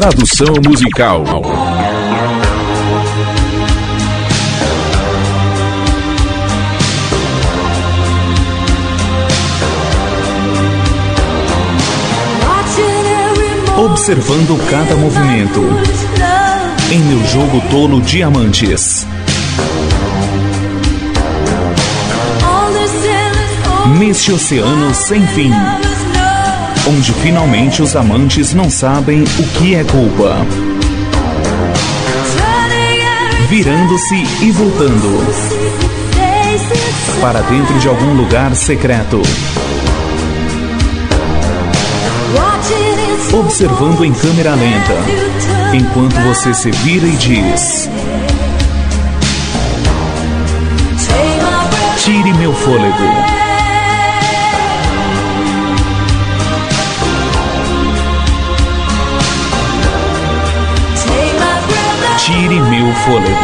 Tradução musical. Observando cada movimento em meu jogo tolo Diamantes. Neste oceano sem fim, onde finalmente os amantes não sabem o que é culpa. Virando-se e voltando para dentro de algum lugar secreto. Observando em câmera lenta, enquanto você se vira e diz: Tire meu fôlego. Tire meu fôlego.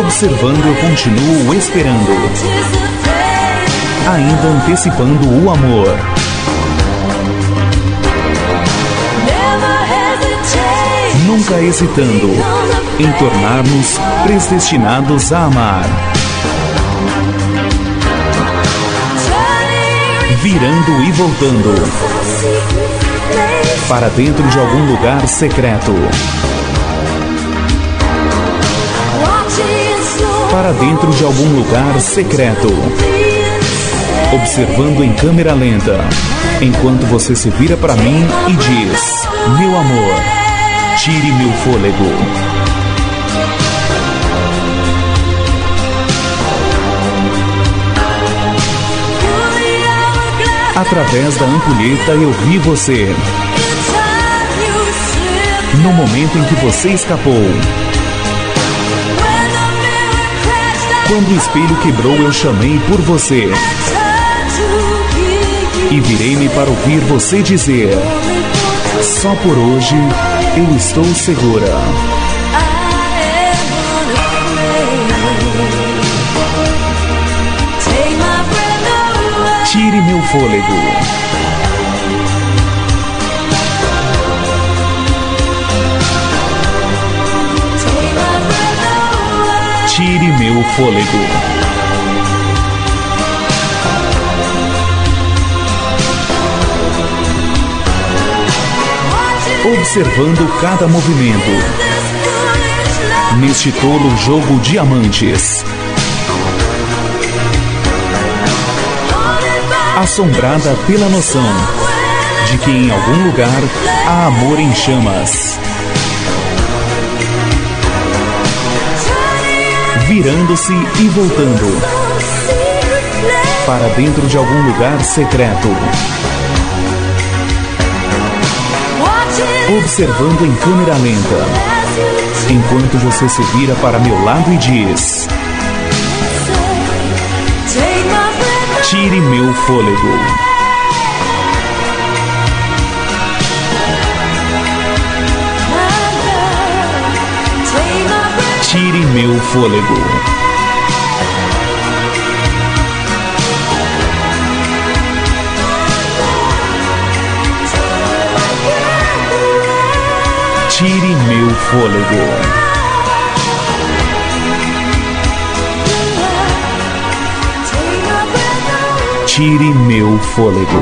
Observando, eu continuo esperando, ainda antecipando o amor. Nunca hesitando em tornar-nos predestinados a amar. Virando e voltando para dentro de algum lugar secreto. Para dentro de algum lugar secreto. Observando em câmera lenta, enquanto você se vira para mim e diz: Meu amor, tire meu fôlego. Através da ampulheta eu vi você. No momento em que você escapou. Quando o espelho quebrou, eu chamei por você. E virei-me para ouvir você dizer: Só por hoje eu estou segura. Tire meu fôlego. Tire meu fôlego. Observando cada movimento. Neste tolo jogo diamantes. Assombrada pela noção de que em algum lugar há amor em chamas. Virando-se e voltando para dentro de algum lugar secreto. Observando em câmera lenta, enquanto você se vira para meu lado e diz: Tire meu fôlego. Tire meu fôlego. Tire meu fôlego. Tire meu fôlego.